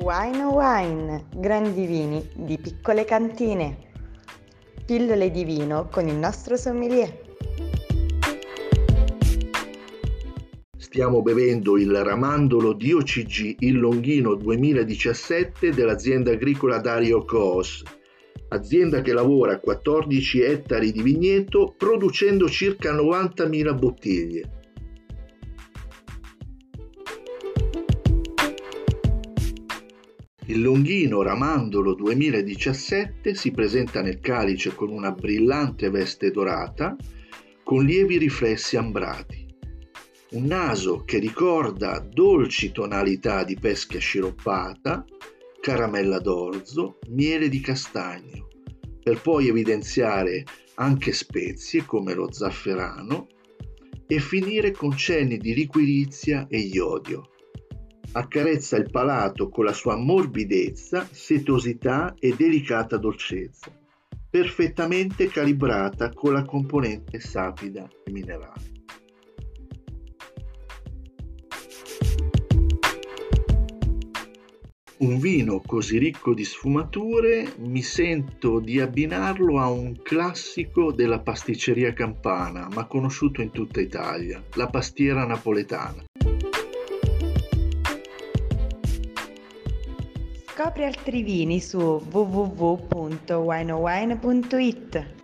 Wine Wine, grandi vini di piccole cantine. Pillole di vino con il nostro sommelier. Stiamo bevendo il ramandolo di OCG Il Longhino 2017 dell'azienda agricola Dario Coos, azienda che lavora a 14 ettari di vigneto producendo circa 90.000 bottiglie. Il Longhino Ramandolo 2017 si presenta nel calice con una brillante veste dorata con lievi riflessi ambrati. Un naso che ricorda dolci tonalità di pesca sciroppata, caramella d'orzo, miele di castagno, per poi evidenziare anche spezie come lo zafferano e finire con cenni di liquirizia e iodio accarezza il palato con la sua morbidezza, setosità e delicata dolcezza, perfettamente calibrata con la componente sapida e minerale. Un vino così ricco di sfumature mi sento di abbinarlo a un classico della pasticceria campana, ma conosciuto in tutta Italia, la pastiera napoletana. Scopri altri vini su www.wineowine.it